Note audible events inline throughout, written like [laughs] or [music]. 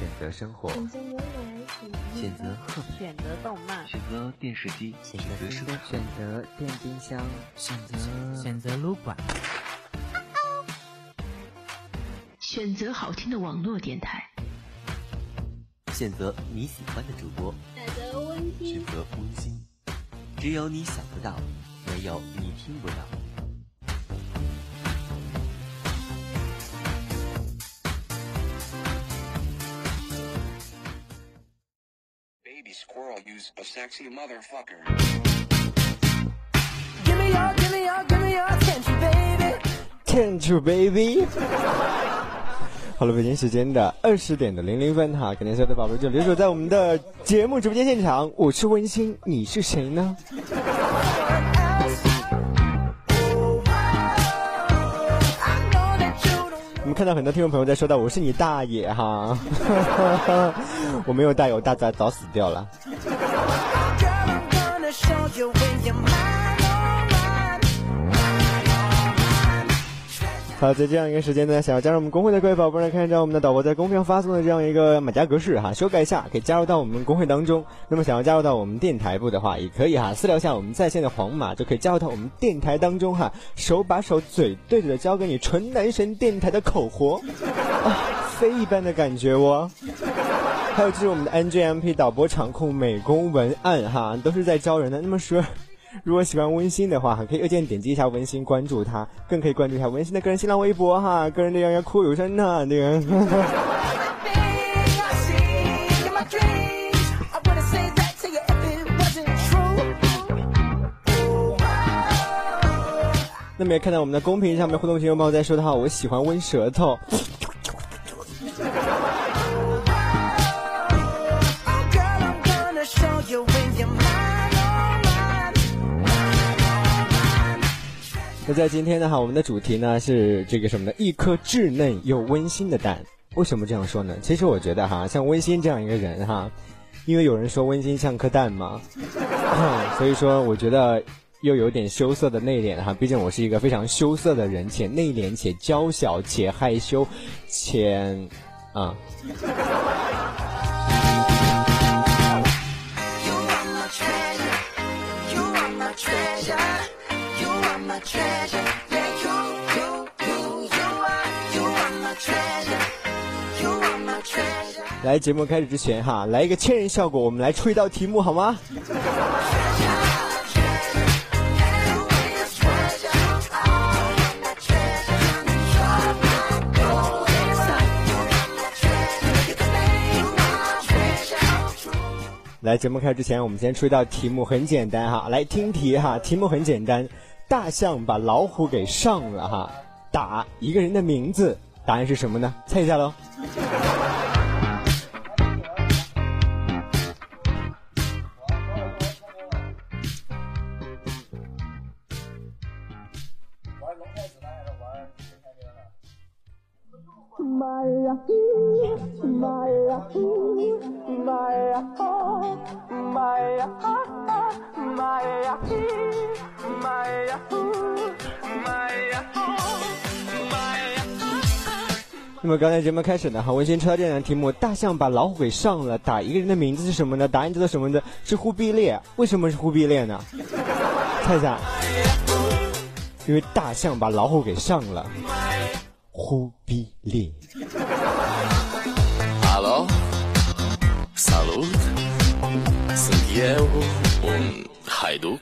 选择生活，选择牛奶，选择喝，选择动漫，选择电视机，选择生活，选择电冰箱，选择选择撸管，选择好听的网络电台，选择你喜欢的主播，选择温馨，选择温馨，只有你想不到，没有你听不到。Sexy motherfucker. Give me your, give me your, give me your attention, baby. Can't you baby？好了，北京时间的二十点的零零分哈，肯定所有的宝贝就留守在我们的节目直播间现场。我是温馨，你是谁呢？我们看到很多听众朋友在说到我是你大爷哈，[laughs] 我没有大爷，我大早早死掉了。好，在这样一个时间呢，想要加入我们公会的各位宝贝呢，看一下我们的导播在公屏上发送的这样一个马甲格式哈，修改一下，可以加入到我们公会当中。那么想要加入到我们电台部的话，也可以哈，私聊一下我们在线的黄马，就可以加入到我们电台当中哈，手把手嘴对着的教给你纯男神电台的口活，啊，非一般的感觉哦。还有就是我们的 NGMP 导播场控美工文案哈，都是在教人的。那么说。如果喜欢温馨的话，可以右键点击一下温馨，关注他，更可以关注一下温馨的个人新浪微博哈，个人的样要哭有声呐，这个。[laughs] 那么也看到我们的公屏上面互动群众朋友在说的话，我喜欢温舌头。那在今天呢哈，我们的主题呢是这个什么呢？一颗稚嫩又温馨的蛋。为什么这样说呢？其实我觉得哈，像温馨这样一个人哈，因为有人说温馨像颗蛋嘛，[coughs] 所以说我觉得又有点羞涩的内敛哈。毕竟我是一个非常羞涩的人，且内敛，且娇小，且害羞，且啊。来，节目开始之前哈，来一个千人效果，我们来出一道题目好吗？来，节目开始之前，我们先出一道题目，很简单哈。来听题哈，题目很简单，大象把老虎给上了哈，打一个人的名字，答案是什么呢？猜一下喽。Maya, 那么刚才节目开始呢，哈，温馨出到这样的题目：大象把老虎给上了，打一个人的名字是什么呢？答案叫做什么呢？是忽必烈。为什么是忽必烈呢？[laughs] 猜一下。因为大象把老虎给上了，忽必烈。Alo, salut, sunt eu, un haiduc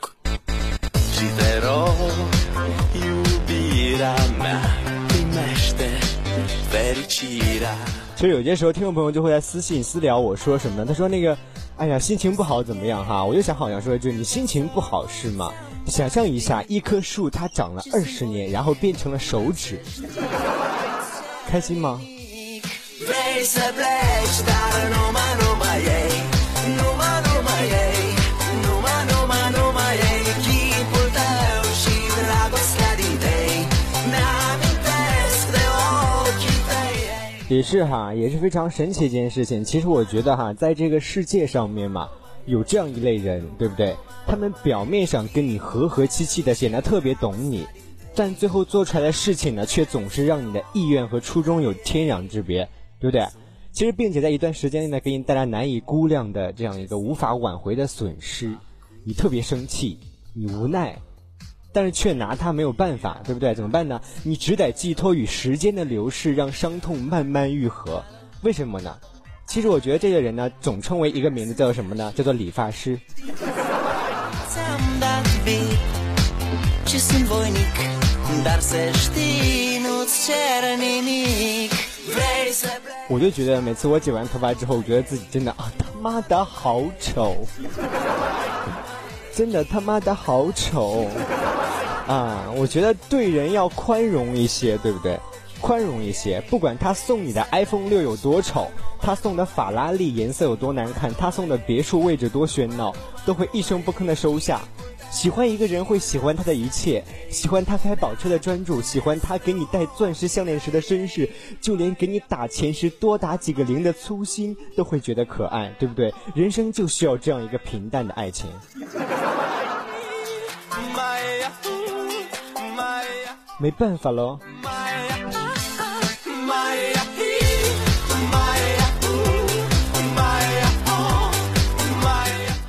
其实有些时候，听众朋友就会在私信私聊我说什么呢？他说那个，哎呀，心情不好怎么样哈？我就想好像说一句，你心情不好是吗？想象一下，一棵树它长了二十年，然后变成了手指，开心吗？也是哈，也是非常神奇一件事情。其实我觉得哈，在这个世界上面嘛，有这样一类人，对不对？他们表面上跟你和和气气的，显得特别懂你，但最后做出来的事情呢，却总是让你的意愿和初衷有天壤之别，对不对？其实并且在一段时间内呢，给你带来难以估量的这样一个无法挽回的损失，你特别生气，你无奈，但是却拿他没有办法，对不对？怎么办呢？你只得寄托于时间的流逝，让伤痛慢慢愈合。为什么呢？其实我觉得这个人呢，总称为一个名字叫做什么呢？叫做理发师。我就觉得每次我剪完头发之后，我觉得自己真的啊他妈的好丑，真的他妈的好丑啊！我觉得对人要宽容一些，对不对？宽容一些，不管他送你的 iPhone 六有多丑，他送的法拉利颜色有多难看，他送的别墅位置多喧闹，都会一声不吭的收下。喜欢一个人会喜欢他的一切，喜欢他开宝车的专注，喜欢他给你戴钻石项链时的绅士，就连给你打钱时多打几个零的粗心都会觉得可爱，对不对？人生就需要这样一个平淡的爱情。没办法喽。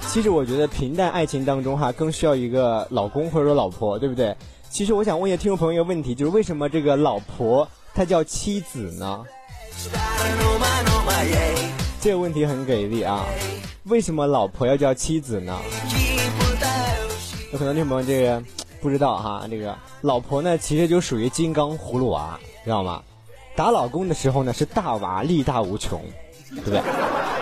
其实我觉得平淡爱情当中哈，更需要一个老公或者说老婆，对不对？其实我想问一下听众朋友一个问题，就是为什么这个老婆她叫妻子呢？这个问题很给力啊！为什么老婆要叫妻子呢？有可能听众朋友这个不知道哈，这个老婆呢其实就属于金刚葫芦娃，知道吗？打老公的时候呢是大娃，力大无穷，对不对？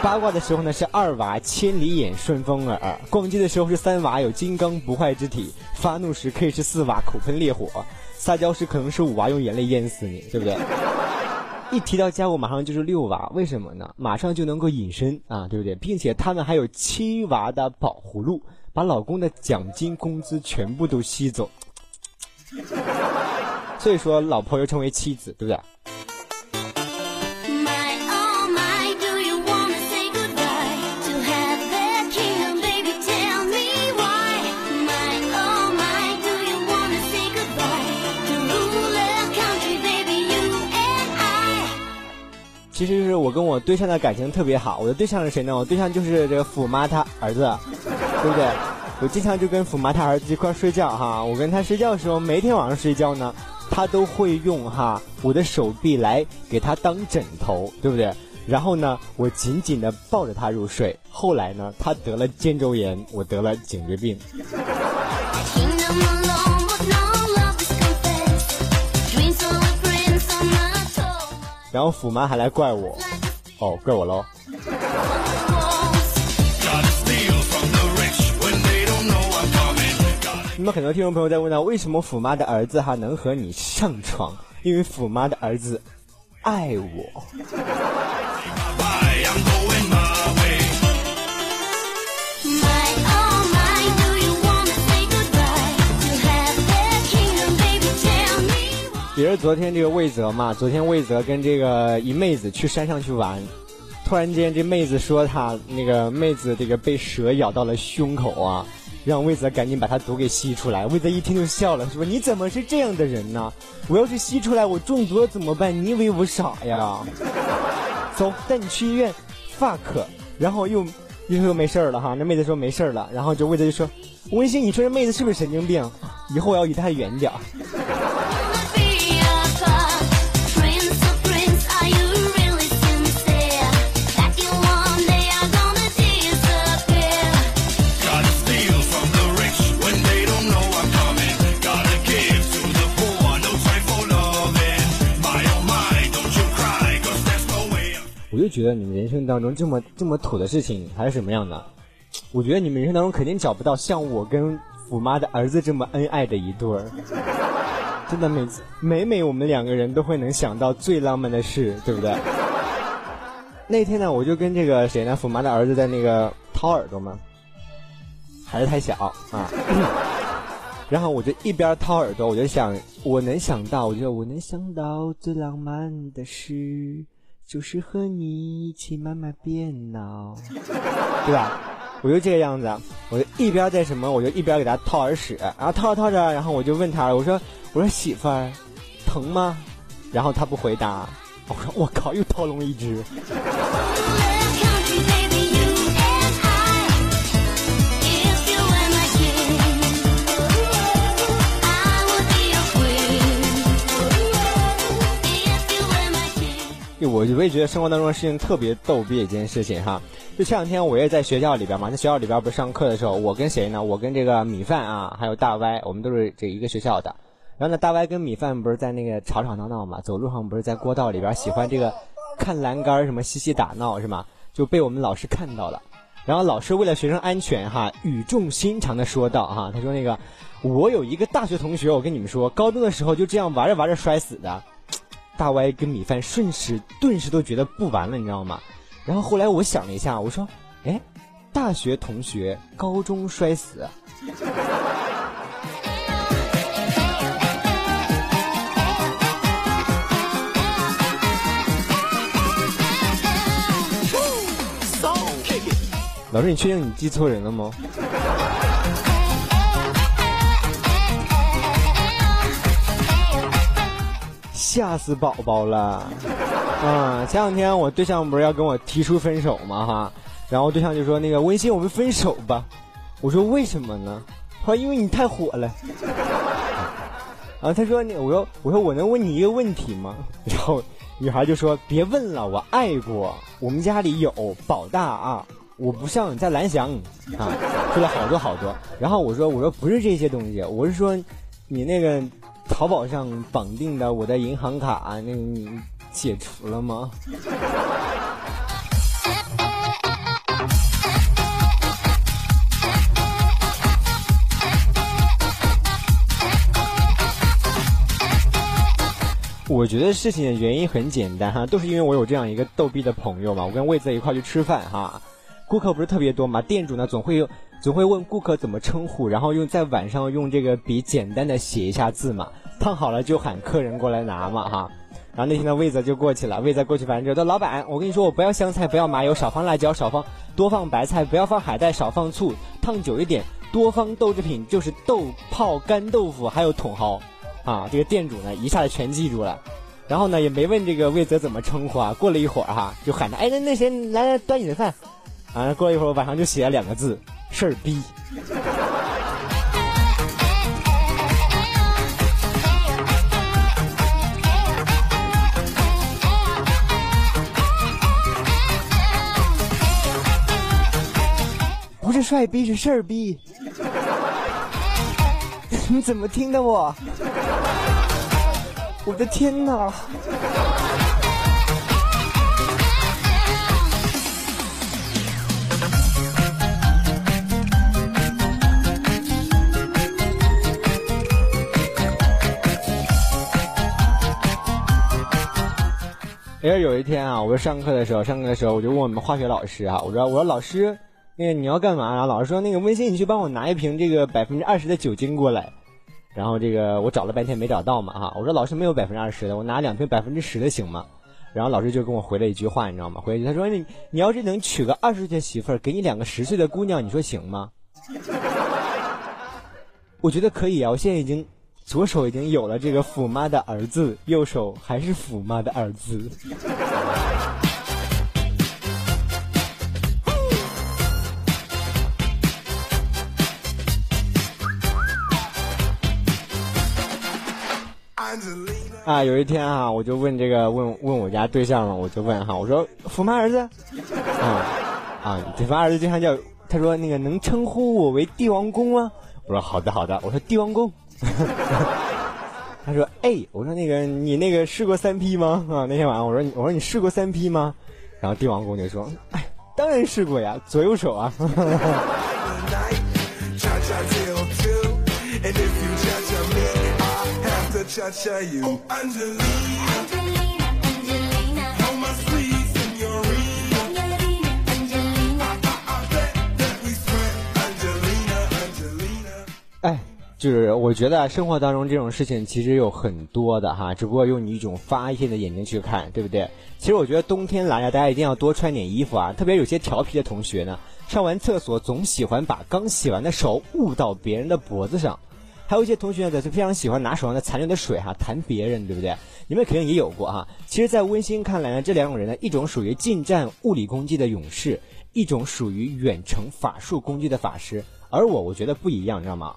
八卦的时候呢是二娃，千里眼，顺风耳；逛街的时候是三娃，有金刚不坏之体；发怒时可以是四娃，口喷烈火；撒娇时可能是五娃，用眼泪淹死你，对不对？一提到家务，马上就是六娃，为什么呢？马上就能够隐身啊，对不对？并且他们还有七娃的保护路，把老公的奖金工资全部都吸走。所以说老婆又称为妻子，对不对？其实就是我跟我对象的感情特别好，我的对象是谁呢？我对象就是这个富妈她儿子，对不对？我经常就跟虎妈她儿子一块儿睡觉哈。我跟他睡觉的时候，每天晚上睡觉呢，他都会用哈我的手臂来给他当枕头，对不对？然后呢，我紧紧的抱着他入睡。后来呢，他得了肩周炎，我得了颈椎病。然后虎妈还来怪我，哦，怪我喽。很多听众朋友在问到，为什么虎妈的儿子哈能和你上床？因为虎妈的儿子爱我。Oh. 比如昨天这个魏泽嘛，昨天魏泽跟这个一妹子去山上去玩，突然间这妹子说她那个妹子这个被蛇咬到了胸口啊，让魏泽赶紧把他毒给吸出来。魏泽一听就笑了，说你怎么是这样的人呢？我要是吸出来我中毒了怎么办？你以为我傻呀？走，带你去医院，fuck，然后又又又没事了哈。那妹子说没事了，然后就魏泽就说，文心，你说这妹子是不是神经病？以后我要离她远点儿。觉得你们人生当中这么这么土的事情还是什么样的？我觉得你们人生当中肯定找不到像我跟虎妈的儿子这么恩爱的一对儿。真的每次每每我们两个人都会能想到最浪漫的事，对不对？那天呢，我就跟这个谁呢，虎妈的儿子在那个掏耳朵嘛，还是太小啊。[coughs] 然后我就一边掏耳朵，我就想，我能想到，我觉得我能想到最浪漫的事，就是和你一起慢慢变老，[laughs] 对吧？我就这个样子，我就一边在什么，我就一边给他掏耳屎，然后掏着掏着，然后我就问他，我说，我说媳妇儿，疼吗？然后他不回答，我说我靠，又掏聋一只。我我也觉得生活当中的事情特别逗逼的一件事情哈。就前两天我也在学校里边嘛，在学校里边不是上课的时候，我跟谁呢？我跟这个米饭啊，还有大歪，我们都是这一个学校的。然后呢，大歪跟米饭不是在那个吵吵闹闹嘛，走路上不是在过道里边喜欢这个看栏杆什么嬉戏打闹是吗？就被我们老师看到了。然后老师为了学生安全哈，语重心长的说道哈，他说那个我有一个大学同学，我跟你们说，高中的时候就这样玩着玩着摔死的。大歪跟米饭瞬时顿时都觉得不玩了，你知道吗？然后后来我想了一下，我说，哎，大学同学高中摔死，[laughs] 老师，你确定你记错人了吗？吓死宝宝了！啊，前两天我对象不是要跟我提出分手吗？哈，然后对象就说那个温馨我们分手吧。我说为什么呢？他说因为你太火了。[laughs] 啊，他说你，我说我说我能问你一个问题吗？然后女孩就说别问了，我爱过，我们家里有宝大啊，我不像在蓝翔啊，说了好多好多。然后我说我说不是这些东西，我是说你那个淘宝上绑定的我的银行卡，那个你解除了吗？我觉得事情的原因很简单哈，都是因为我有这样一个逗逼的朋友嘛。我跟魏子一块去吃饭哈，顾客不是特别多嘛，店主呢总会有总会问顾客怎么称呼，然后用在晚上用这个笔简单的写一下字嘛，烫好了就喊客人过来拿嘛哈。然后那天呢，魏子就过去了，魏子过去反正就说老板，我跟你说，我不要香菜，不要麻油，少放辣椒，少放多放白菜，不要放海带，少放醋，烫久一点，多放豆制品，就是豆泡干豆腐，还有茼蒿。啊，这个店主呢一下子全记住了，然后呢也没问这个魏泽怎么称呼啊。过了一会儿哈，就喊他，哎，那那谁来来端你的饭。啊，过了一会儿晚上就写了两个字，事儿逼。不是帅逼，是事儿逼。[laughs] 你怎么听的我？我的天哪！也是有一天啊，我上课的时候，上课的时候我就问我们化学老师啊，我说我说老师，那个你要干嘛？然后老师说那个温馨，你去帮我拿一瓶这个百分之二十的酒精过来。然后这个我找了半天没找到嘛哈，我说老师没有百分之二十的，我拿两瓶百分之十的行吗？然后老师就跟我回了一句话，你知道吗？回了一句他说你你要是能娶个二十岁的媳妇儿，给你两个十岁的姑娘，你说行吗？[laughs] 我觉得可以啊，我现在已经左手已经有了这个虎妈的儿子，右手还是虎妈的儿子。啊，有一天啊，我就问这个问问我家对象嘛，我就问哈，我说虎妈儿子，啊啊，对方儿子经常叫，他说那个能称呼我为帝王公吗？我说好的好的，我说帝王公，[laughs] 他说哎，我说那个你那个试过三 P 吗？啊，那天晚上我说我说你试过三 P 吗？然后帝王公就说，哎，当然试过呀，左右手啊。[laughs] 就是我觉得生活当中这种事情其实有很多的哈，只不过用你一种发现的眼睛去看，对不对？其实我觉得冬天来了，大家一定要多穿点衣服啊，特别有些调皮的同学呢，上完厕所总喜欢把刚洗完的手捂到别人的脖子上。还有一些同学呢，是非常喜欢拿手上的残留的水哈、弹别人，对不对？你们肯定也有过哈。其实，在温馨看来呢，这两种人呢，一种属于近战物理攻击的勇士，一种属于远程法术攻击的法师。而我，我觉得不一样，你知道吗？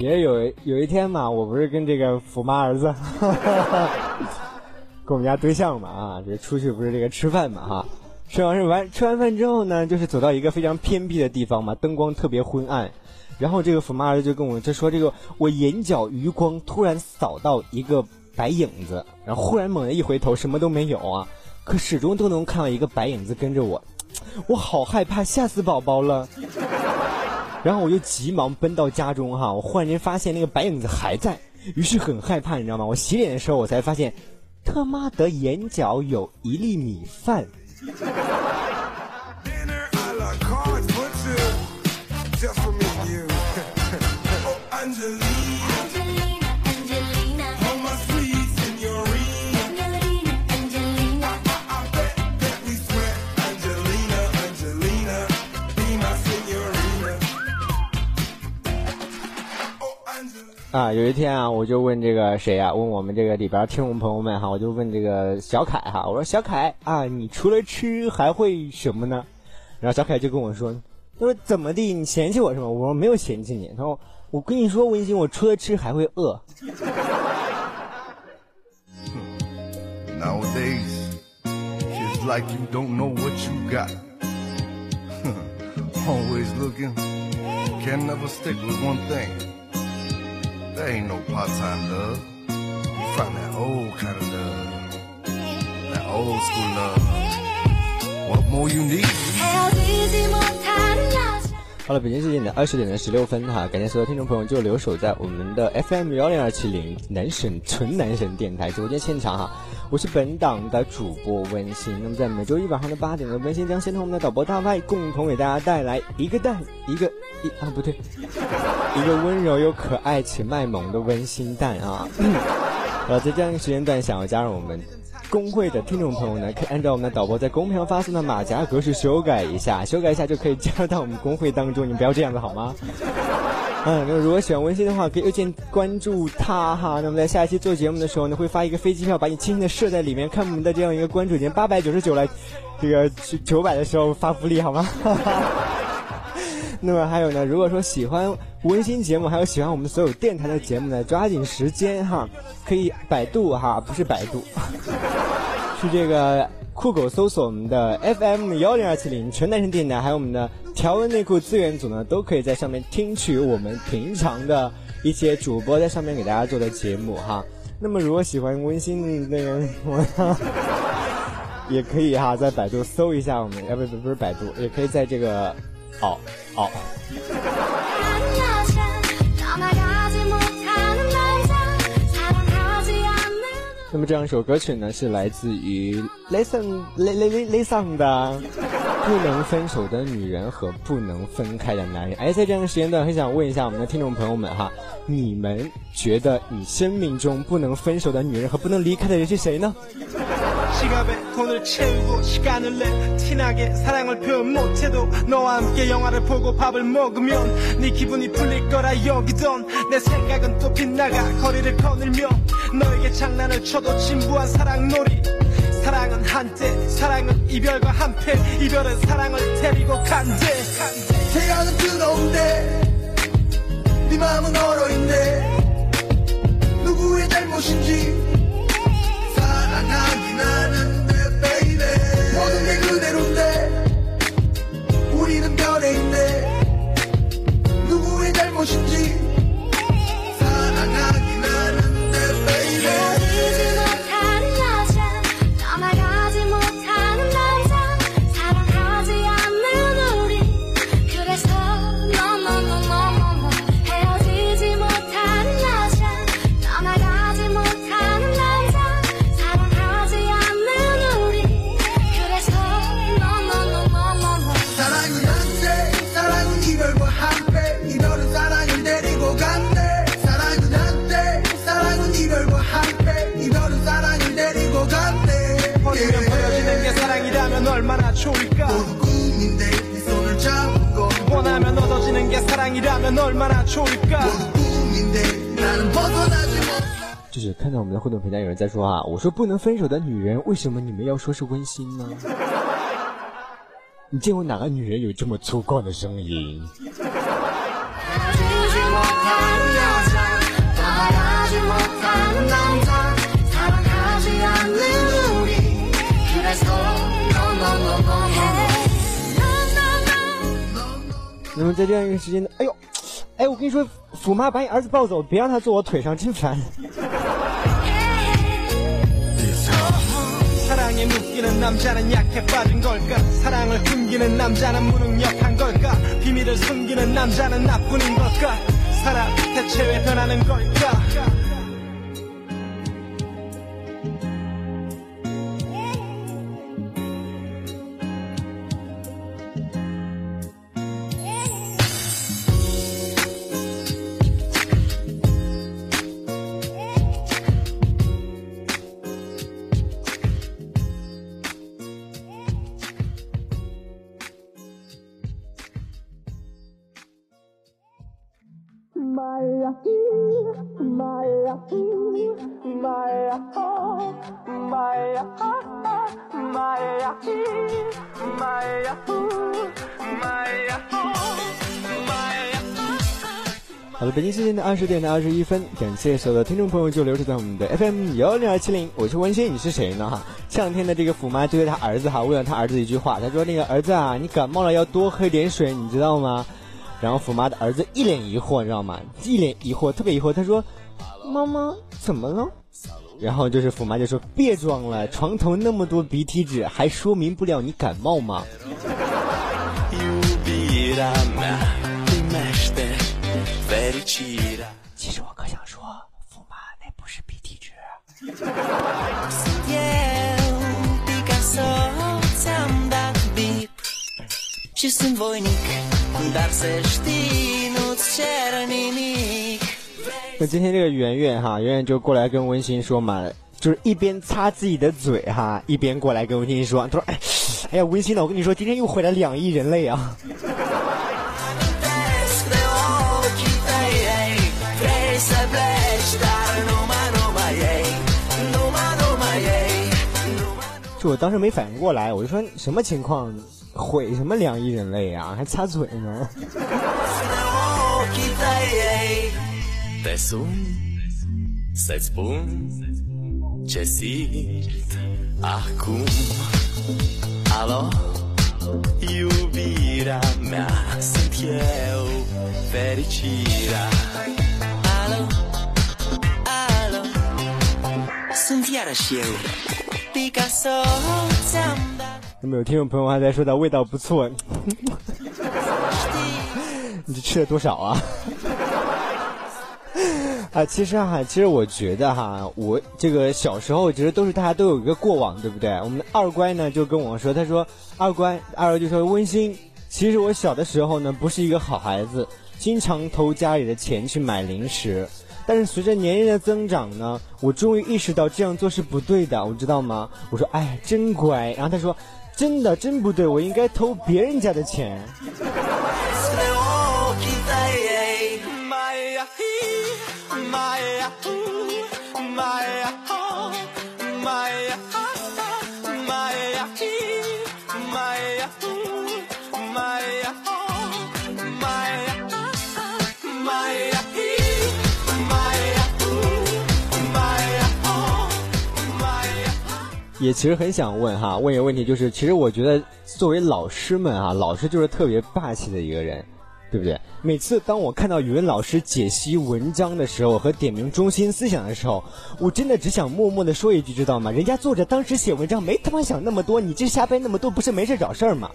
也有有一天嘛，我不是跟这个福妈儿子，[laughs] 跟我们家对象嘛啊，这出去不是这个吃饭嘛哈，吃完是完吃完饭之后呢，就是走到一个非常偏僻的地方嘛，灯光特别昏暗，然后这个福妈儿子就跟我就说这个我眼角余光突然扫到一个白影子，然后忽然猛地一回头什么都没有啊，可始终都能看到一个白影子跟着我，我好害怕，吓死宝宝了。然后我就急忙奔到家中哈，我忽然间发现那个白影子还在，于是很害怕，你知道吗？我洗脸的时候我才发现，他妈的眼角有一粒米饭。啊，有一天啊，我就问这个谁呀、问我们这个里边听众朋友们哈，我就问这个小凯哈，我说小凯啊，你除了吃还会什么呢？然后小凯就跟我说，他说怎么地，你嫌弃我是吗？我说没有嫌弃你，他说我跟你说温馨，我除了吃还会饿。Nowadays, it's like you don't know what you got. [laughs] Always looking, can never stick with one thing. There ain't no part-time love. You find that old kind of love, that old school love. What more you need? 好了，北京时间的二十点的十六分哈，感谢所有听众朋友就留守在我们的 FM 幺零二七零男神纯男神电台直播间现场哈，我是本档的主播温馨。那么在每周一晚上的八点呢，温馨将先同我们的导播大外共同给大家带来一个蛋一个一啊不对，[laughs] 一个温柔又可爱且卖萌的温馨蛋啊。[coughs] 呃，在这样一个时间段，想要加入我们工会的听众朋友呢，可以按照我们的导播在公屏上发送的马甲格式修改一下，修改一下就可以加入到我们工会当中。你不要这样子好吗？[laughs] 嗯，那如果喜欢温馨的话，可以右键关注他哈。那么在下一期做节目的时候呢，会发一个飞机票，把你轻轻的射在里面，看我们的这样一个关注已经八百九十九了，这个九百的时候发福利好吗？哈 [laughs] 哈那么还有呢，如果说喜欢温馨节目，还有喜欢我们所有电台的节目呢，抓紧时间哈，可以百度哈，不是百度，[laughs] 去这个酷狗搜索我们的 FM 幺零二七零全男生电台，还有我们的条纹内裤资源组呢，都可以在上面听取我们平常的一些主播在上面给大家做的节目哈。那么如果喜欢温馨那个我。[laughs] 也可以哈，在百度搜一下我们，呃，不不不是百度，也可以在这个，好好。那么这样一首歌曲呢，是来自于 Listen Le Le Le Listen 的。不能分手的女人和不能分开的男人》。哎，在这样的时间段，很想问一下我们的听众朋友们哈，你们觉得你生命中不能分手的女人和不能离开的人是谁呢？ 사랑은 한때 사랑은 이별과 한패 이별은 사랑을 데리고 간대. 태양은 뜨거운데 네 마음은 얼어인데 누구의 잘못인지 사랑하긴 하는데 baby? 모든 게 그대로인데 우리는 변해있네 누구의 잘못인지 사랑하긴 사랑이라면 얼마나 좋을까 모두 꿈인데 나는 벗어나지 못 就是看到我们的互动平台有人在说啊，我说不能分手的女人，为什么你们要说是温馨呢？你见过哪个女人有这么粗犷的声音？ 那么在这样一个时间呢，哎呦，哎，我跟你说，虎妈把你儿子抱走，别让他坐我腿上，真烦。好的，北京时间的二十点的二十一分，感谢所有的听众朋友就留守在我们的 FM 幺零二七零，我是温馨，你是谁呢？哈，前两天的这个虎妈对着他儿子哈，问了他儿子一句话，他说那个儿子啊，你感冒了要多喝点水，你知道吗？然后虎妈的儿子一脸疑惑，你知道吗？一脸疑惑，特别疑惑，他说妈妈怎么了？然后就是虎妈就说：别装了，床头那么多鼻涕纸，还说明不了你感冒吗？其实我可想说，福妈那不是鼻涕纸。那今天这个圆圆哈，圆圆就过来跟温馨说嘛，就是一边擦自己的嘴哈，一边过来跟温馨说，他说哎，哎呀温馨呢，我跟你说今天又毁了两亿人类啊。就我当时没反应过来，我就说什么情况毁什么两亿人类啊，还擦嘴呢？Occhi tei Te sun Să-ți spun Ce simt Acum Alo Iubirea mea Sunt eu Fericirea Alo Alo Sunt iarăși eu Picasso Ți-am dat 那么有听众朋友还在说到味道不错，你这吃了多少啊？[laughs] 啊，其实哈，其实我觉得哈，我这个小时候其实都是大家都有一个过往，对不对？我们的二乖呢就跟我说，他说二乖，二就说温馨，其实我小的时候呢不是一个好孩子，经常偷家里的钱去买零食。但是随着年龄的增长呢，我终于意识到这样做是不对的，我知道吗？我说，哎，真乖。然后他说，真的真不对，我应该偷别人家的钱。也其实很想问哈，问一个问题，就是其实我觉得作为老师们啊，老师就是特别霸气的一个人，对不对？每次当我看到语文老师解析文章的时候和点名中心思想的时候，我真的只想默默的说一句，知道吗？人家作者当时写文章没他妈想那么多，你这瞎掰那么多，不是没事找事儿吗？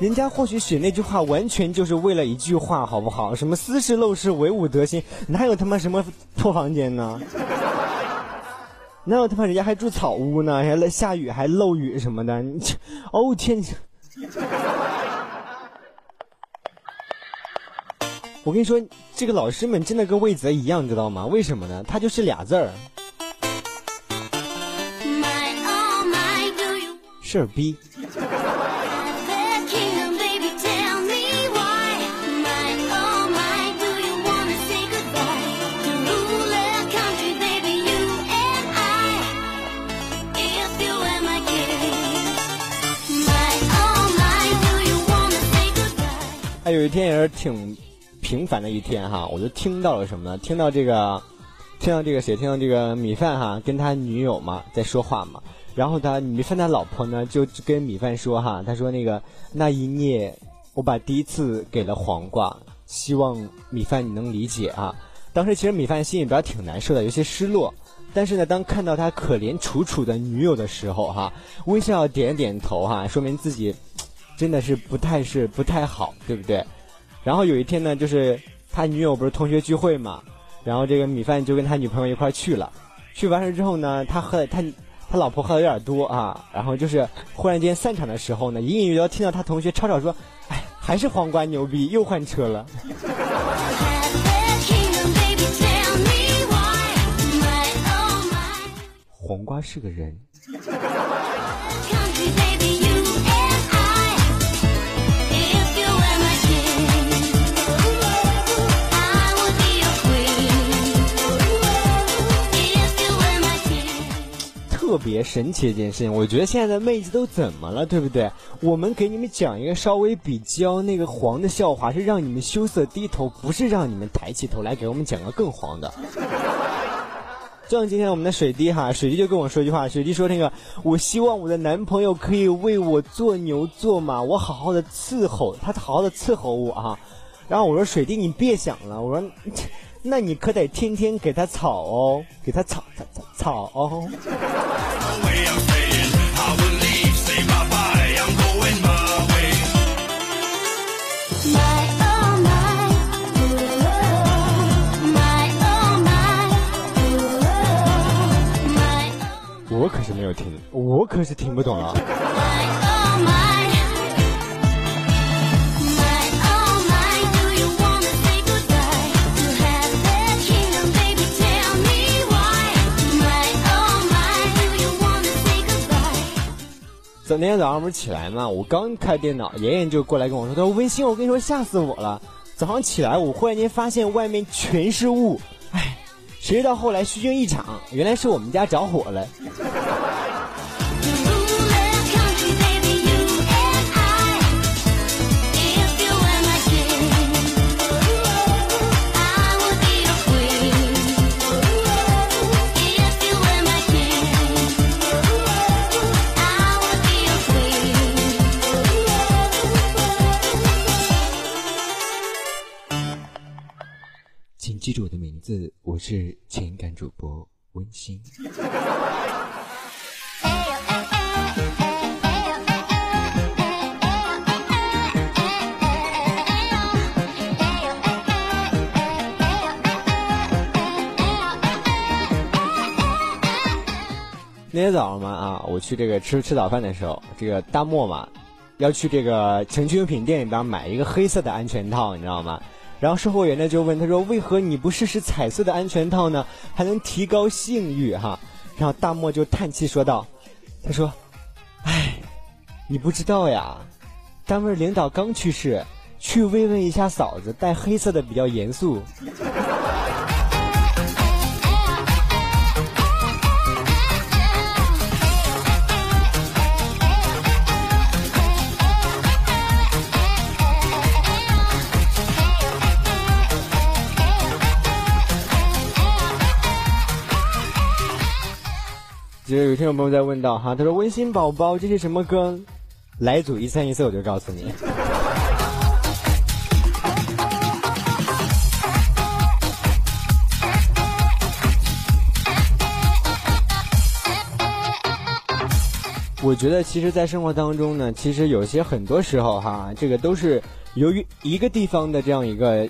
人家或许写那句话完全就是为了一句话，好不好？什么斯是陋室，惟吾德馨，哪有他妈什么破房间呢？[laughs] 哪有他妈人家还住草屋呢？还下雨还漏雨什么的？你，[laughs] 哦天！我 [laughs] 我跟你说，这个老师们真的跟魏泽一样，知道吗？为什么呢？他就是俩字儿 oh 事儿逼。有一天也是挺平凡的一天哈，我就听到了什么呢？听到这个，听到这个谁？听到这个米饭哈，跟他女友嘛在说话嘛。然后他米饭他老婆呢就跟米饭说哈，他说那个那一夜我把第一次给了黄瓜，希望米饭你能理解啊。当时其实米饭心里边挺难受的，有些失落。但是呢，当看到他可怜楚楚的女友的时候哈，微笑点点头哈，说明自己真的是不太是不太好，对不对？然后有一天呢，就是他女友不是同学聚会嘛，然后这个米饭就跟他女朋友一块去了。去完事之后呢，他喝他他老婆喝的有点多啊，然后就是忽然间散场的时候呢，隐隐约约听到他同学吵吵说：“哎，还是黄瓜牛逼，又换车了。Oh my. ”黄瓜是个人。特别神奇的一件事情，我觉得现在的妹子都怎么了，对不对？我们给你们讲一个稍微比较那个黄的笑话，是让你们羞涩低头，不是让你们抬起头来给我们讲个更黄的。就像今天我们的水滴哈，水滴就跟我说一句话，水滴说那个，我希望我的男朋友可以为我做牛做马，我好好的伺候他，好好的伺候我啊。然后我说水滴你别想了，我说，那你可得天天给他草哦，给他草草草草哦。我可是没有听，我可是听不懂了。昨天早上不是起来嘛，我刚开电脑，妍妍就过来跟我说，她说温馨，我跟你说吓死我了。早上起来，我忽然间发现外面全是雾，哎，谁知道后来虚惊一场，原来是我们家着火了。记住我的名字，我是情感主播温馨。那天早上嘛啊，我去这个吃吃早饭的时候，这个大漠嘛，要去这个情趣用品店里边买一个黑色的安全套，你知道吗？然后售货员呢就问他说：“为何你不试试彩色的安全套呢？还能提高性欲哈？”然后大漠就叹气说道：“他说，哎，你不知道呀，单位领导刚去世，去慰问一下嫂子，戴黑色的比较严肃。”有听众朋友在问到哈，他说温馨宝宝这是什么歌？来组一三一四我就告诉你。我觉得其实，在生活当中呢，其实有些很多时候哈，这个都是由于一个地方的这样一个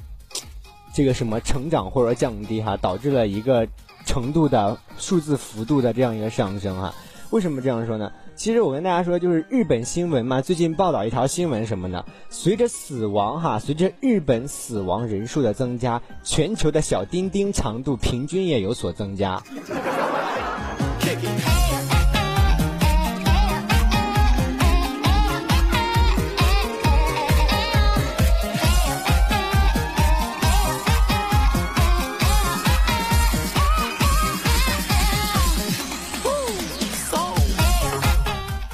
这个什么成长或者降低哈，导致了一个程度的数字幅度的这样一个上升哈。为什么这样说呢？其实我跟大家说，就是日本新闻嘛，最近报道一条新闻什么呢？随着死亡哈，随着日本死亡人数的增加，全球的小丁丁长度平均也有所增加。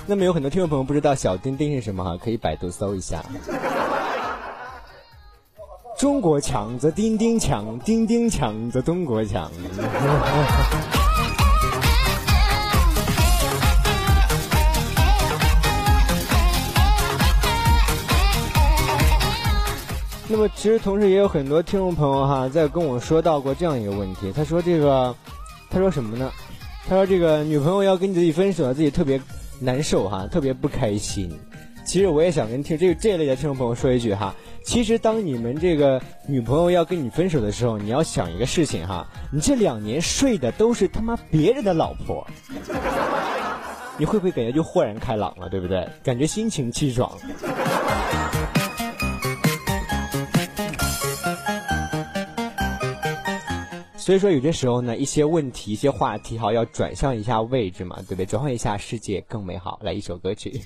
那么有很多听众朋友不知道小丁丁是什么哈，可以百度搜一下。中国强则丁丁强，丁丁强则中国强。那么其实同时也有很多听众朋友哈，在跟我说到过这样一个问题，他说这个，他说什么呢？他说这个女朋友要跟自己分手，自己特别难受哈，特别不开心。其实我也想跟听这这类的听众朋友说一句哈，其实当你们这个女朋友要跟你分手的时候，你要想一个事情哈，你这两年睡的都是他妈别人的老婆，[laughs] 你会不会感觉就豁然开朗了，对不对？感觉心情气爽。所以说，有些时候呢，一些问题、一些话题哈，要转向一下位置嘛，对不对？转换一下，世界更美好。来一首歌曲。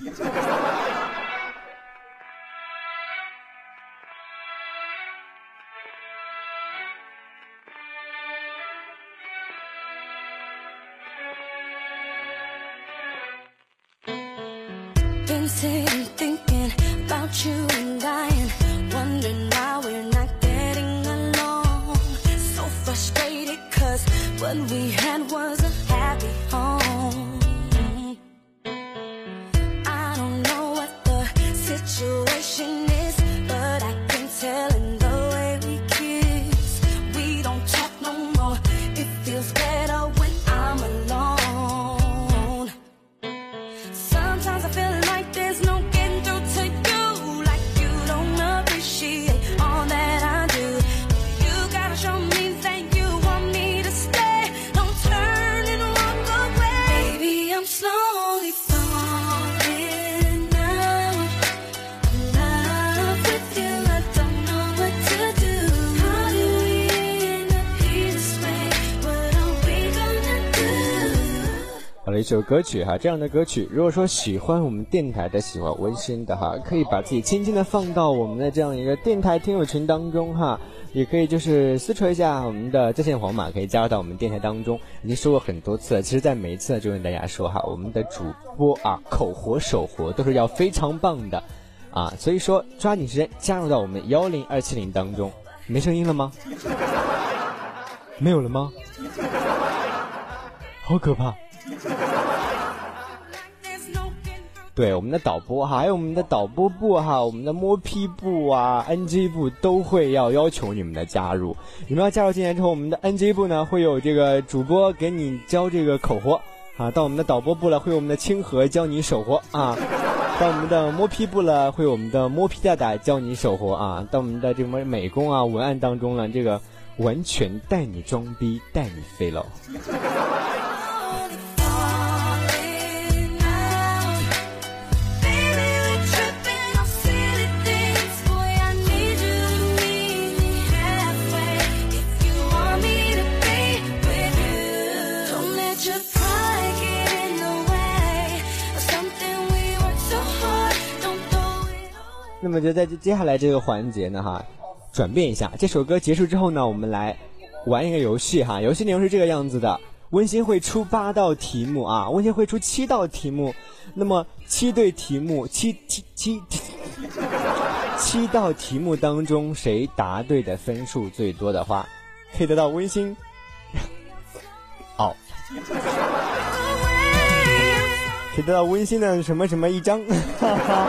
首歌曲哈，这样的歌曲，如果说喜欢我们电台的，喜欢温馨的哈，可以把自己轻轻的放到我们的这样一个电台听友群当中哈，也可以就是私戳一下我们的在线黄码，可以加入到我们电台当中。已经说过很多次了，其实在每一次就跟大家说哈，我们的主播啊，口活手活都是要非常棒的啊，所以说抓紧时间加入到我们幺零二七零当中。没声音了吗？没有了吗？好可怕！对我们的导播哈，还有我们的导播部哈，我们的摸批部啊、NG 部都会要要求你们的加入。你们要加入进来之后，我们的 NG 部呢会有这个主播给你教这个口活啊，到我们的导播部了会有我们的清河教你手活啊，到我们的摸批部了会有我们的摸批大大教你手活啊，到我们的这个美工啊文案当中呢，这个完全带你装逼带你飞喽。那么就在接下来这个环节呢，哈，转变一下。这首歌结束之后呢，我们来玩一个游戏哈。游戏内容是这个样子的：温馨会出八道题目啊，温馨会出七道题目。那么七对题目，七七七七道题目当中，谁答对的分数最多的话，可以得到温馨。哦，可以得到温馨的什么什么一张。哈哈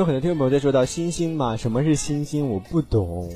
有很多听众朋友在说到星星嘛，什么是星星？我不懂。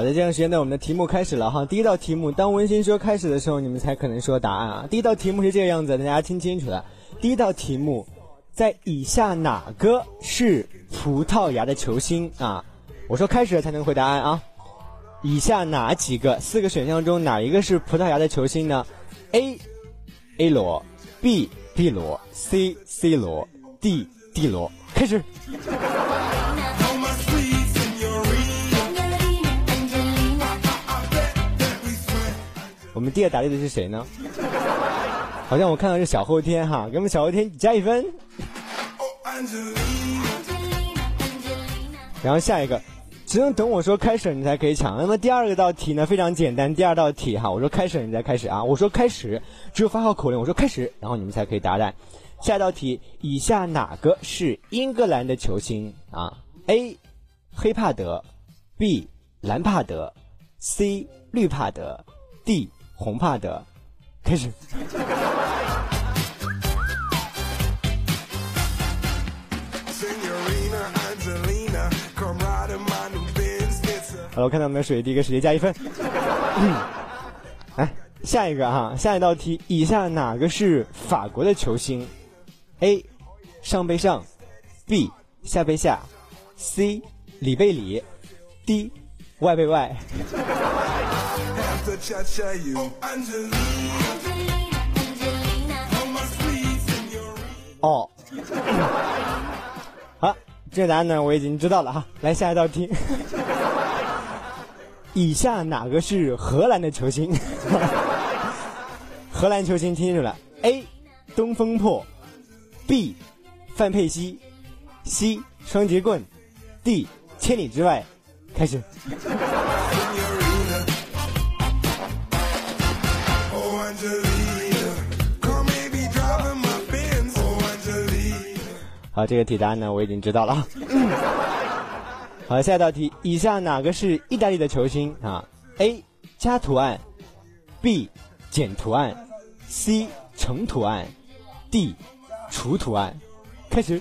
好的，这样时间呢，我们的题目开始了哈。第一道题目，当温馨说开始的时候，你们才可能说答案啊。第一道题目是这个样子，大家听清楚了。第一道题目，在以下哪个是葡萄牙的球星啊？我说开始了才能回答案啊。以下哪几个四个选项中哪一个是葡萄牙的球星呢？A A 罗，B B 罗，C C 罗，D D 罗。开始。我们第二答对的是谁呢？好像我看到是小后天哈，给我们小后天加一分。然后下一个，只能等我说开始你才可以抢。那么第二个道题呢，非常简单。第二道题哈，我说开始你才开始啊，我说开始，只有发号口令，我说开始，然后你们才可以答答。下一道题，以下哪个是英格兰的球星啊？A. 黑帕德，B. 蓝帕德，C. 绿帕德，D. 红帕德。开始。好了，我看到我们的水第一个直接加一分。来，下一个哈，下一道题，以下哪个是法国的球星？A. 上背上，B. 下背下，C. 里贝里，D. 外背外。the cha cha you. Oh, Angelina. Angelina. Oh. 这答案呢，我已经知道了哈。来下一道题，以下哪个是荷兰的球星？荷兰球星听着了，A. 东风破，B. 范佩西，C. 双截棍，D. 千里之外，开始。好，这个题答案呢我已经知道了。[laughs] 好，下一道题，以下哪个是意大利的球星啊？A. 加图案，B. 减图案，C. 乘图案，D. 除图案。开始。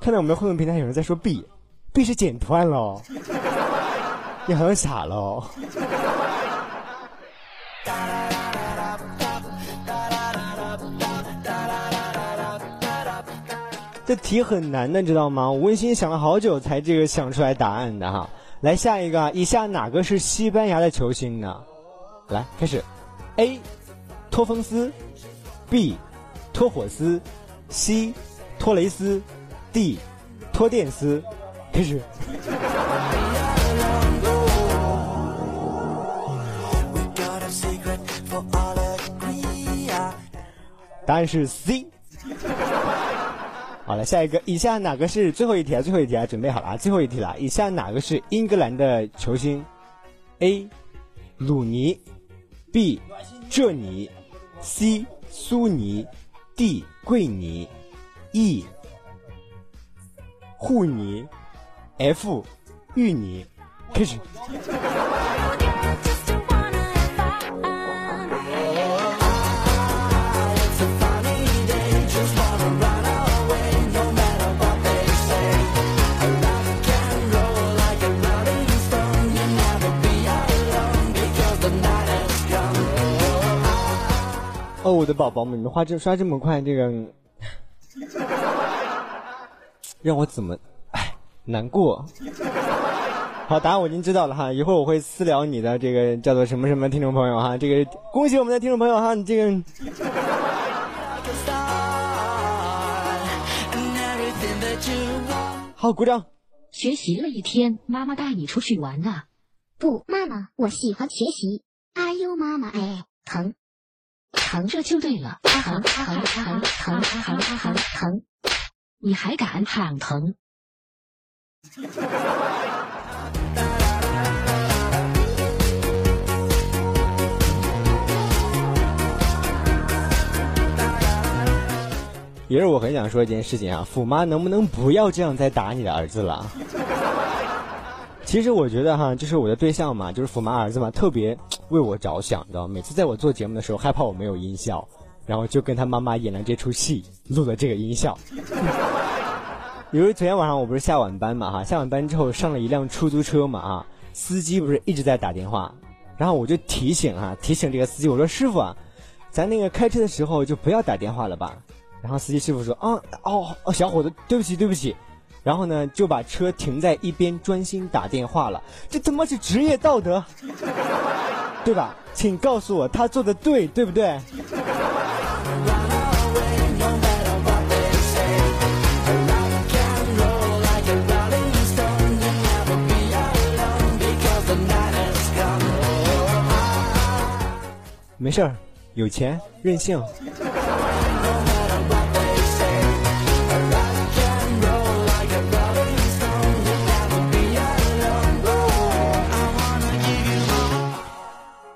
看到我们的互动平台有人在说 B，B 是减图案喽，[laughs] 你好像傻喽。这题很难的，你知道吗？我温馨想了好久才这个想出来答案的哈。来下一个，以下哪个是西班牙的球星呢？来开始，A. 托丰斯，B. 托火斯，C. 托雷斯，D. 托电斯。开始。答案是 C。好了，下一个，以下哪个是最后一题啊？最后一题啊，准备好了啊！最后一题了，以下哪个是英格兰的球星？A. 鲁尼，B. 这尼，C. 苏尼，D. 桂尼，E. 护尼，F. 芋泥。开始。哦，我的宝宝们，你们花这刷这么快，这个 [laughs] 让我怎么哎难过。好，答案我已经知道了哈，一会儿我会私聊你的这个叫做什么什么听众朋友哈，这个恭喜我们的听众朋友哈，你这个.好鼓掌。学习了一天，妈妈带你出去玩啊。不，妈妈，我喜欢学习。哎呦，妈妈，哎，疼，疼，这就对了。疼疼疼疼疼疼疼，你还敢喊疼？也是，我很想说一件事情啊，虎妈能不能不要这样再打你的儿子了？其实我觉得哈，就是我的对象嘛，就是福妈儿子嘛，特别为我着想的。每次在我做节目的时候，害怕我没有音效，然后就跟他妈妈演了这出戏，录了这个音效。比如昨天晚上我不是下晚班嘛哈，下晚班之后上了一辆出租车嘛啊，司机不是一直在打电话，然后我就提醒哈，提醒这个司机，我说师傅啊，咱那个开车的时候就不要打电话了吧。然后司机师傅说啊哦哦，小伙子，对不起对不起。然后呢，就把车停在一边，专心打电话了。这他妈是职业道德，[laughs] 对吧？请告诉我，他做的对，对不对？没事儿，有钱任性。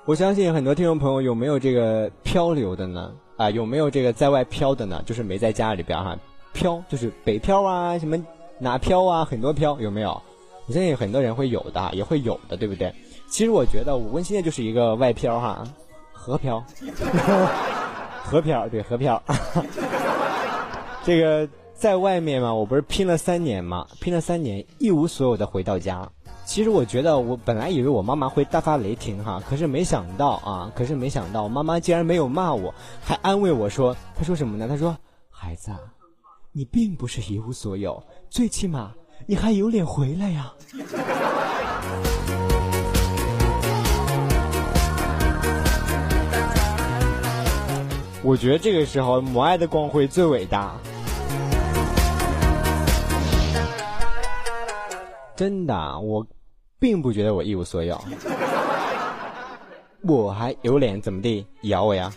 我相信很多听众朋友有没有这个漂流的呢？啊，有没有这个在外漂的呢？就是没在家里边哈，漂就是北漂啊，什么哪漂啊，很多漂有没有？我相信很多人会有的，也会有的，对不对？其实我觉得我们现在就是一个外漂哈，河漂，河漂对河漂，[laughs] 这个在外面嘛，我不是拼了三年嘛，拼了三年一无所有的回到家。其实我觉得，我本来以为我妈妈会大发雷霆哈，可是没想到啊，可是没想到，妈妈竟然没有骂我，还安慰我说：“她说什么呢？她说，孩子，你并不是一无所有，最起码你还有脸回来呀。[laughs] ”我觉得这个时候母爱的光辉最伟大。真的，我并不觉得我一无所有，[laughs] 我还有脸怎么地咬我呀？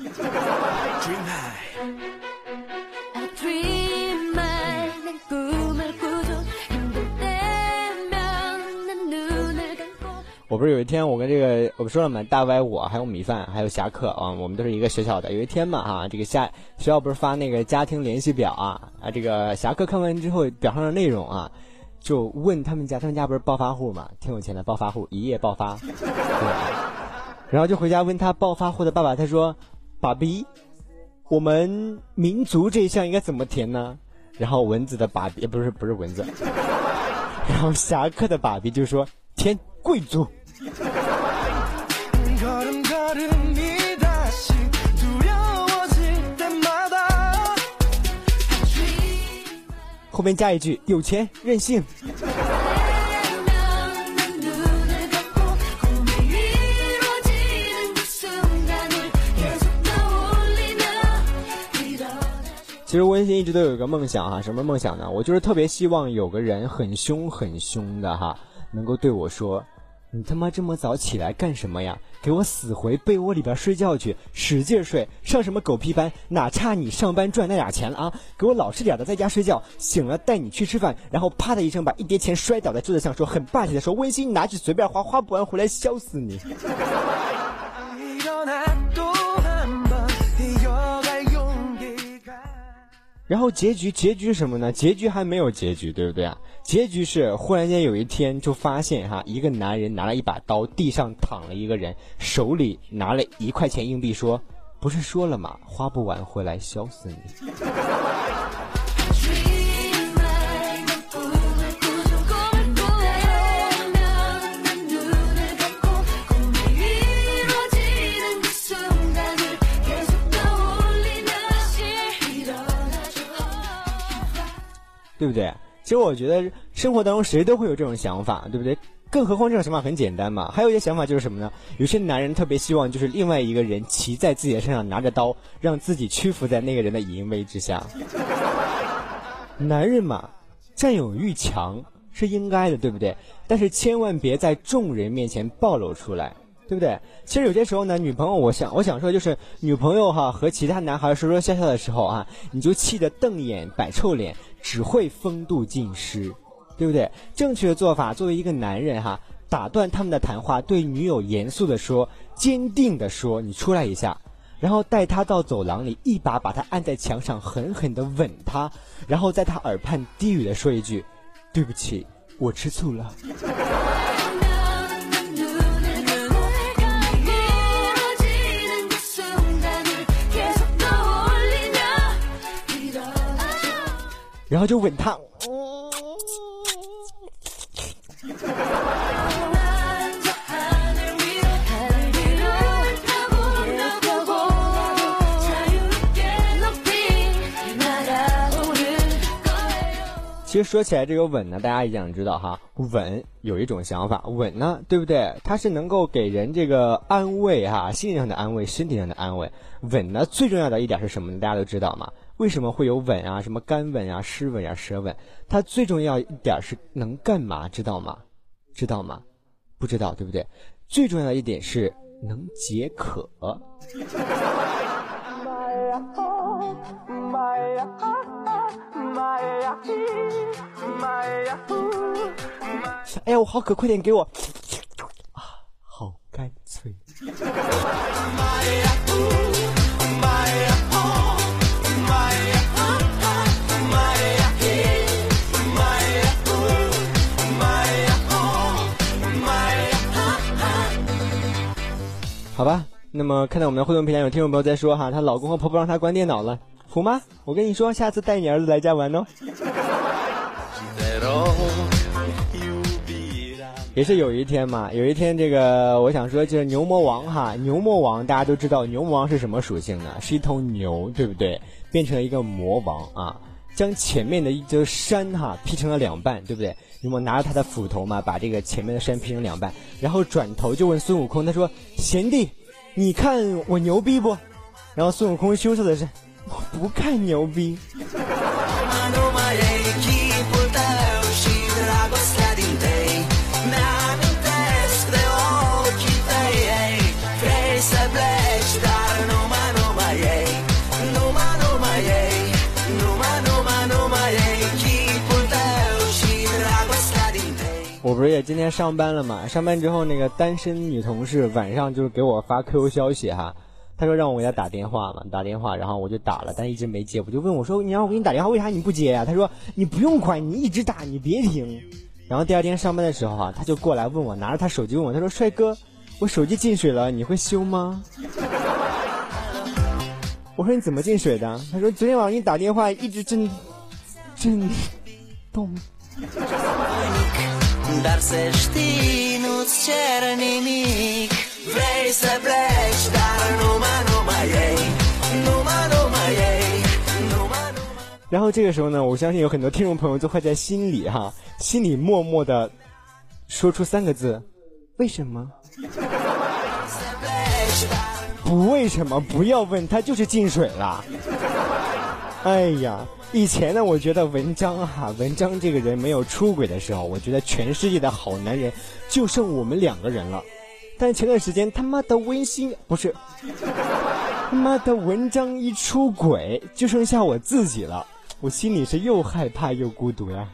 我不是有一天我跟这个我不说了吗？大歪我还有米饭还有侠客啊，我们都是一个学校的。有一天嘛哈、啊，这个下学校不是发那个家庭联系表啊啊，这个侠客看完之后表上的内容啊，就问他们家，他们家不是暴发户嘛，挺有钱的暴发户，一夜暴发。对然后就回家问他暴发户的爸爸，他说：“爸比，我们民族这一项应该怎么填呢？”然后蚊子的爸比不是不是蚊子，然后侠客的爸比就说：“填贵族。”后面加一句有钱任性。其实温馨一直都有一个梦想哈什么梦想呢？我就是特别希望有个人很凶很凶的哈能够对我说你他妈这么早起来干什么呀？给我死回被窝里边睡觉去，使劲睡，上什么狗屁班？哪差你上班赚那俩钱了啊？给我老实点的在家睡觉，醒了带你去吃饭，然后啪的一声把一叠钱摔倒在桌子上，说很霸气的说温馨拿去随便花，花不完回来削死你。[laughs] ”然后结局结局什么呢？结局还没有结局，对不对啊？结局是忽然间有一天就发现哈，一个男人拿了一把刀，地上躺了一个人，手里拿了一块钱硬币，说：“不是说了吗？花不完回来削死你。对不对？其实我觉得生活当中谁都会有这种想法，对不对？更何况这种想法很简单嘛。还有一些想法就是什么呢？有些男人特别希望就是另外一个人骑在自己的身上，拿着刀，让自己屈服在那个人的淫威之下。男人嘛，占有欲强是应该的，对不对？但是千万别在众人面前暴露出来，对不对？其实有些时候呢，女朋友，我想我想说就是女朋友哈和其他男孩说说笑笑的时候啊，你就气得瞪眼摆臭脸，只会风度尽失，对不对？正确的做法，作为一个男人哈，打断他们的谈话，对女友严肃的说，坚定的说，你出来一下。然后带她到走廊里，一把把她按在墙上，狠狠的吻她，然后在她耳畔低语的说一句：“对不起，我吃醋了。”然后就吻他。其实说起来，这个吻呢，大家一定知道哈，吻有一种想法，吻呢，对不对？它是能够给人这个安慰哈，心理上的安慰，身体上的安慰。吻呢，最重要的一点是什么呢？大家都知道嘛？为什么会有吻啊？什么干吻啊、湿吻啊、舌吻？它最重要一点是能干嘛？知道吗？知道吗？不知道，对不对？最重要的一点是能解渴。哎呀，我好渴，快点给我！啊，好干脆。好吧，那么看到我们的互动平台有听众朋友在说哈，她老公和婆婆让她关电脑了，服吗？我跟你说，下次带你儿子来家玩哦。也是有一天嘛，有一天这个我想说就是牛魔王哈，牛魔王大家都知道牛魔王是什么属性呢？是一头牛，对不对？变成了一个魔王啊，将前面的一座山哈劈成了两半，对不对？你们拿着他的斧头嘛，把这个前面的山劈成两半，然后转头就问孙悟空，他说：“贤弟，你看我牛逼不？”然后孙悟空羞涩的是：“我不看牛逼。”我不是也今天上班了嘛？上班之后，那个单身女同事晚上就是给我发 QQ 消息哈，她说让我给她打电话嘛，打电话，然后我就打了，但一直没接，我就问我说你让我给你打电话，为啥你不接呀、她说你不用管，你一直打，你别停。然后第二天上班的时候哈、她就过来问我，拿着她手机问我，她说帅哥，我手机进水了，你会修吗？我说你怎么进水的？她说昨天晚上给你打电话一直震震动。Darse știnuț cere nimic Vrei să pleci, dar numai, numai ei Numai, numai ei Numai, numai 然后这个时候呢，我相信有很多听众朋友都会在心里哈，心里默默的说出三个字：为什么不为什么？不要问，他就是进水了。哎呀，以前呢，我觉得文章哈、文章这个人没有出轨的时候，我觉得全世界的好男人就剩我们两个人了。但前段时间他妈的温馨不是，他妈的文章一出轨，就剩下我自己了，我心里是又害怕又孤独呀。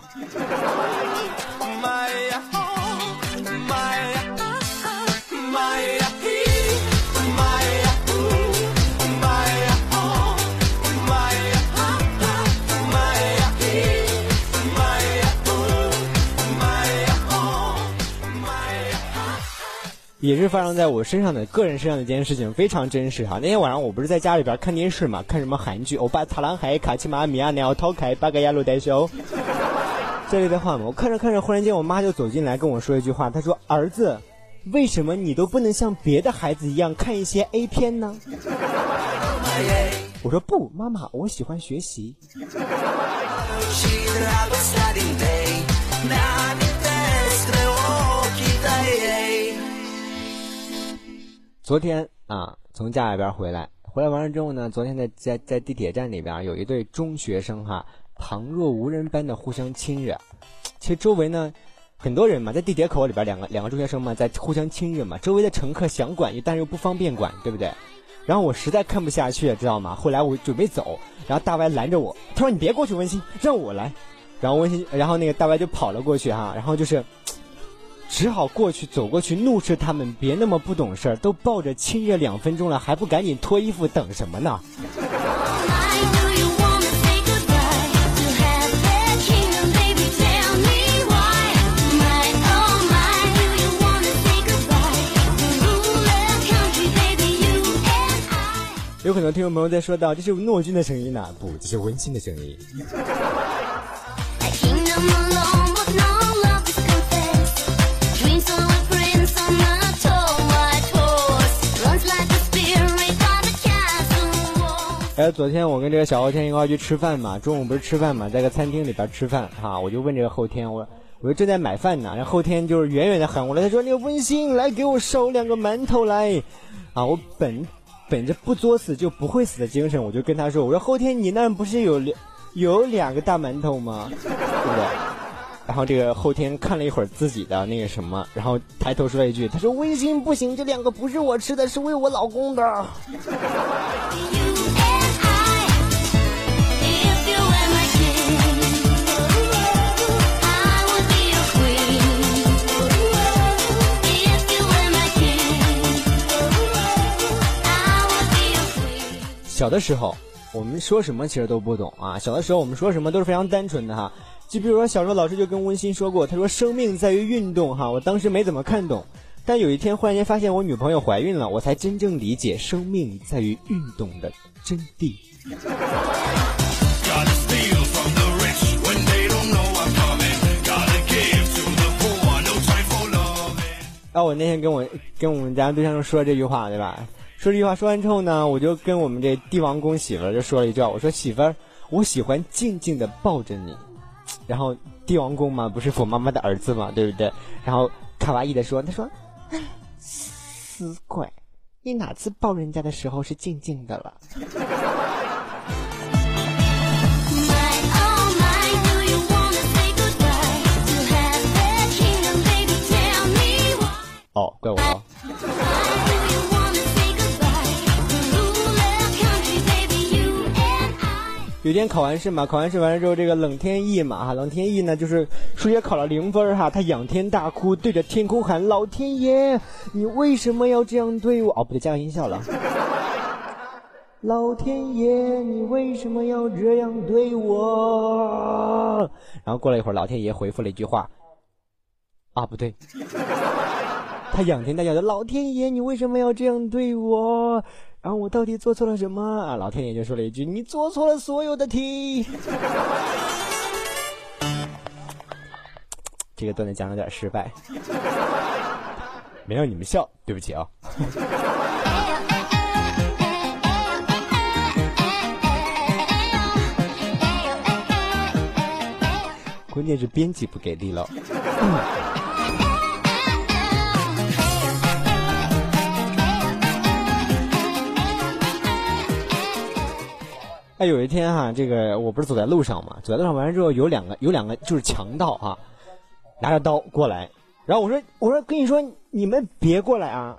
也是发生在我身上的个人身上的一件事情，非常真实哈。那天晚上我不是在家里边看电视嘛，看什么韩剧《欧巴塔朗海卡奇玛米亚鸟涛凯巴格亚鲁代修》这类的话嘛。我看着看着，忽然间我妈就走进来跟我说一句话，她说：“儿子，为什么你都不能像别的孩子一样看一些 A 片呢？”我说不，妈妈，我喜欢学习。昨天啊，从家里边回来，回来完了之后呢，昨天在在在地铁站里边有一对中学生哈，旁若无人般的互相亲热。其实周围呢，很多人嘛，在地铁口里边两个两个中学生嘛，在互相亲热嘛，周围的乘客想管，但是又不方便管，对不对？然后我实在看不下去，知道吗？后来我准备走，然后大歪拦着我，他说：“你别过去，温馨，让我来。”然后温馨，然后那个大歪就跑了过去哈，然后就是。只好过去走过去怒斥他们别那么不懂事儿都抱着亲热两分钟了还不赶紧脱衣服等什么呢？有很多听众朋友在说到这是诺军的声音呢不这是的声音朋友在说到这是诺军的声音。呢不这是温馨的声音昨天我跟这个小后天一块去吃饭嘛，中午不是吃饭嘛，在个餐厅里边吃饭哈，我就问这个后天，我我就正在买饭呢，然后后天就是远远的喊过来，他说：“那个温馨，来给我烧两个馒头来。”啊，我本本着不作死就不会死的精神，我就跟他说：“我说后天你那不是有两有两个大馒头吗？[laughs] 对不对？”然后这个后天看了一会儿自己的那个什么，然后抬头说了一句：“他说温馨不行，这两个不是我吃的，是喂我老公的。” [laughs] 小的时候，我们说什么其实都不懂啊。小的时候，我们说什么都是非常单纯的哈。就比如说，小时候老师就跟温馨说过，他说生命在于运动哈。我当时没怎么看懂，但有一天忽然间发现我女朋友怀孕了，我才真正理解生命在于运动的真谛。后我那天跟我跟我们家对象说了这句话，对吧？说这句话说完之后呢，我就跟我们这帝王宫媳妇儿就说了一句话，我说媳妇儿，我喜欢静静的抱着你。然后帝王宫嘛，不是我妈妈的儿子嘛，对不对？然后卡哇伊的说，他说，哎，死鬼，你哪次抱人家的时候是静静的了？My oh my, 有天考完试嘛，考完试完了之后，这个冷天意嘛哈，冷天意呢就是数学考了零分哈，他仰天大哭，对着天空喊：“老天爷，你为什么要这样对我？”哦，不对，加个音效了。[laughs] 老天爷，你为什么要这样对我？然后过了一会儿，老天爷回复了一句话：“啊，不对。[laughs] ”他仰天大叫的：“老天爷，你为什么要这样对我？然后我到底做错了什么？”啊，老天爷就说了一句：“你做错了所有的题。”这个段子讲的有点失败，没让你们笑，对不起啊。关键是编辑不给力了。哎，有一天哈、这个我不是走在路上嘛，走在路上完了之后，有两个有两个就是强盗哈、拿着刀过来，然后我说我说跟你说你们别过来啊，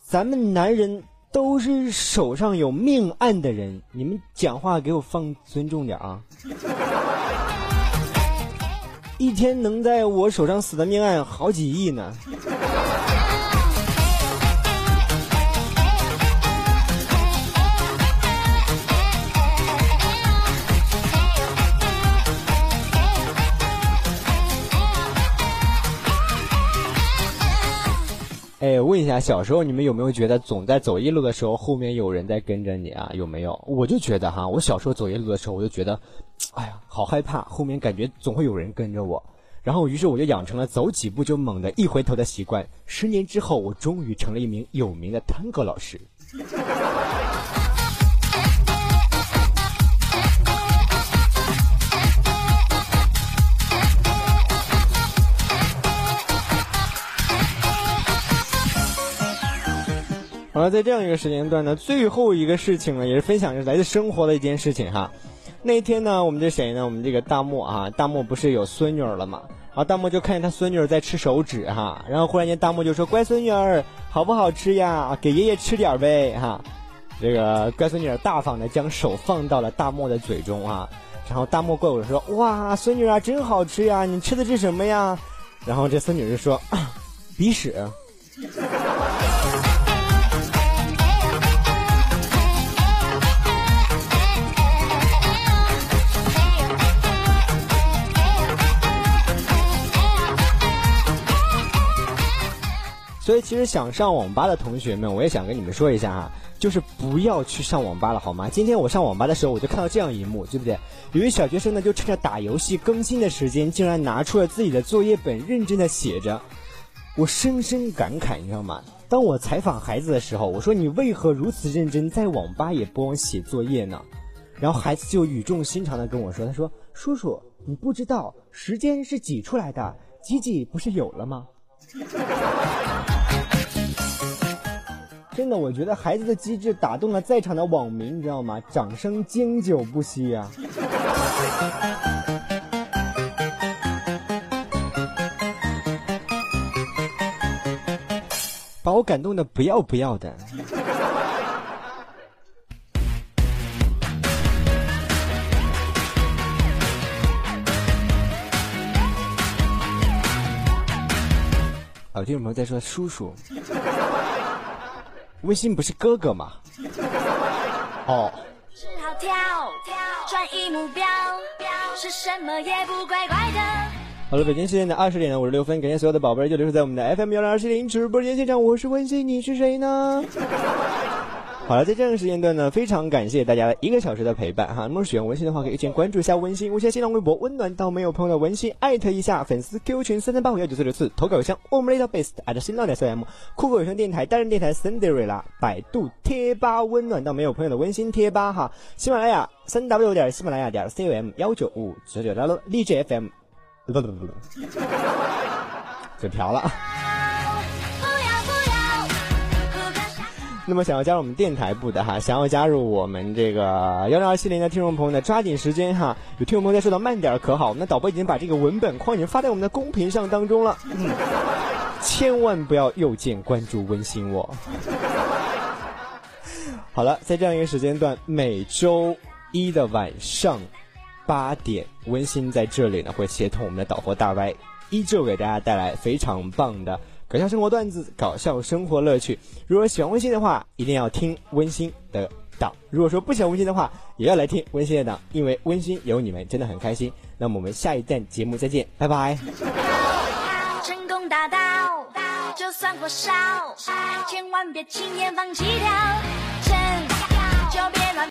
咱们男人都是手上有命案的人，你们讲话给我放尊重点啊。一天能在我手上死的命案好几亿呢。哎，问一下，小时候你们有没有觉得总在走夜路的时候后面有人在跟着你啊？有没有？我就觉得哈，我小时候走夜路的时候，我就觉得，哎呀，好害怕，后面感觉总会有人跟着我。然后，于是我就养成了走几步就猛的一回头的习惯。十年之后，我终于成了一名有名的探戈老师。然后，在这样一个时间段呢，最后一个事情呢，也是分享着来自生活的一件事情哈。那天呢，我们这谁呢？我们这个大漠啊，大漠不是有孙女儿了嘛？然后大漠就看见他孙女儿在吃手指哈，然后忽然间大漠就说：“乖孙女儿，好不好吃呀？给爷爷吃点呗哈。”这个乖孙女儿大方的将手放到了大漠的嘴中啊，然后大漠怪我说：“哇，孙女啊，真好吃呀！你吃的是什么呀？”然后这孙女就说：“ [coughs] 鼻屎。[laughs] ”所以其实想上网吧的同学们，我也想跟你们说一下哈，就是不要去上网吧了，好吗？今天我上网吧的时候，我就看到这样一幕，对不对？有一小学生呢，就趁着打游戏更新的时间，竟然拿出了自己的作业本，认真的写着。我深深感慨，你知道吗？当我采访孩子的时候，我说你为何如此认真，在网吧也不忘写作业呢？然后孩子就语重心长的跟我说：“他说，叔叔，你不知道时间是挤出来的，挤挤不是有了吗？” [laughs] 真的，我觉得孩子的机智打动了在场的网民，你知道吗？掌声经久不息啊！把我感动的不要不要的。啊，听众朋友在说叔叔，微信不是哥哥吗？哦，是好跳，转移目标，是什么也不怪怪的。好了，北京时间的二十点五十六分，感谢所有的宝贝儿就留守在我们的 FM 幺零二七零直播间现场，我是温馨，你是谁呢？好了，在这个时间段呢，非常感谢大家的一个小时的陪伴哈。那么喜欢温馨的话，可以先关注一下温馨，微信新浪微博温暖到没有朋友的温馨，艾特一下粉丝 Q 群三三八五幺九四六四，投稿邮箱我们 little best at 新浪点 cm，酷狗有声电台单人电台 Cinderella，百度贴吧温暖到没有朋友的温馨贴吧哈，喜马拉雅三 w 点喜马拉雅点 com 幺九五九九六六荔枝 FM，不不不不，嘴瓢了。那么想要加入我们电台部的哈，想要加入我们这个幺零二七零的听众朋友呢，抓紧时间哈！有听众朋友在说到慢点可好，我们的导播已经把这个文本框已经发在我们的公屏上当中了，嗯，千万不要右键关注温馨我。好了，在这样一个时间段，每周一的晚上八点，温馨在这里呢会协同我们的导播大 Y，依旧给大家带来非常棒的。搞笑生活段子，搞笑生活乐趣。如果喜欢温馨的话，一定要听温馨的档；如果说不喜欢温馨的话，也要来听温馨的档，因为温馨有你们真的很开心。那么我们下一站节目再见，拜拜。成功达到，就算火烧，千万别轻言放弃掉。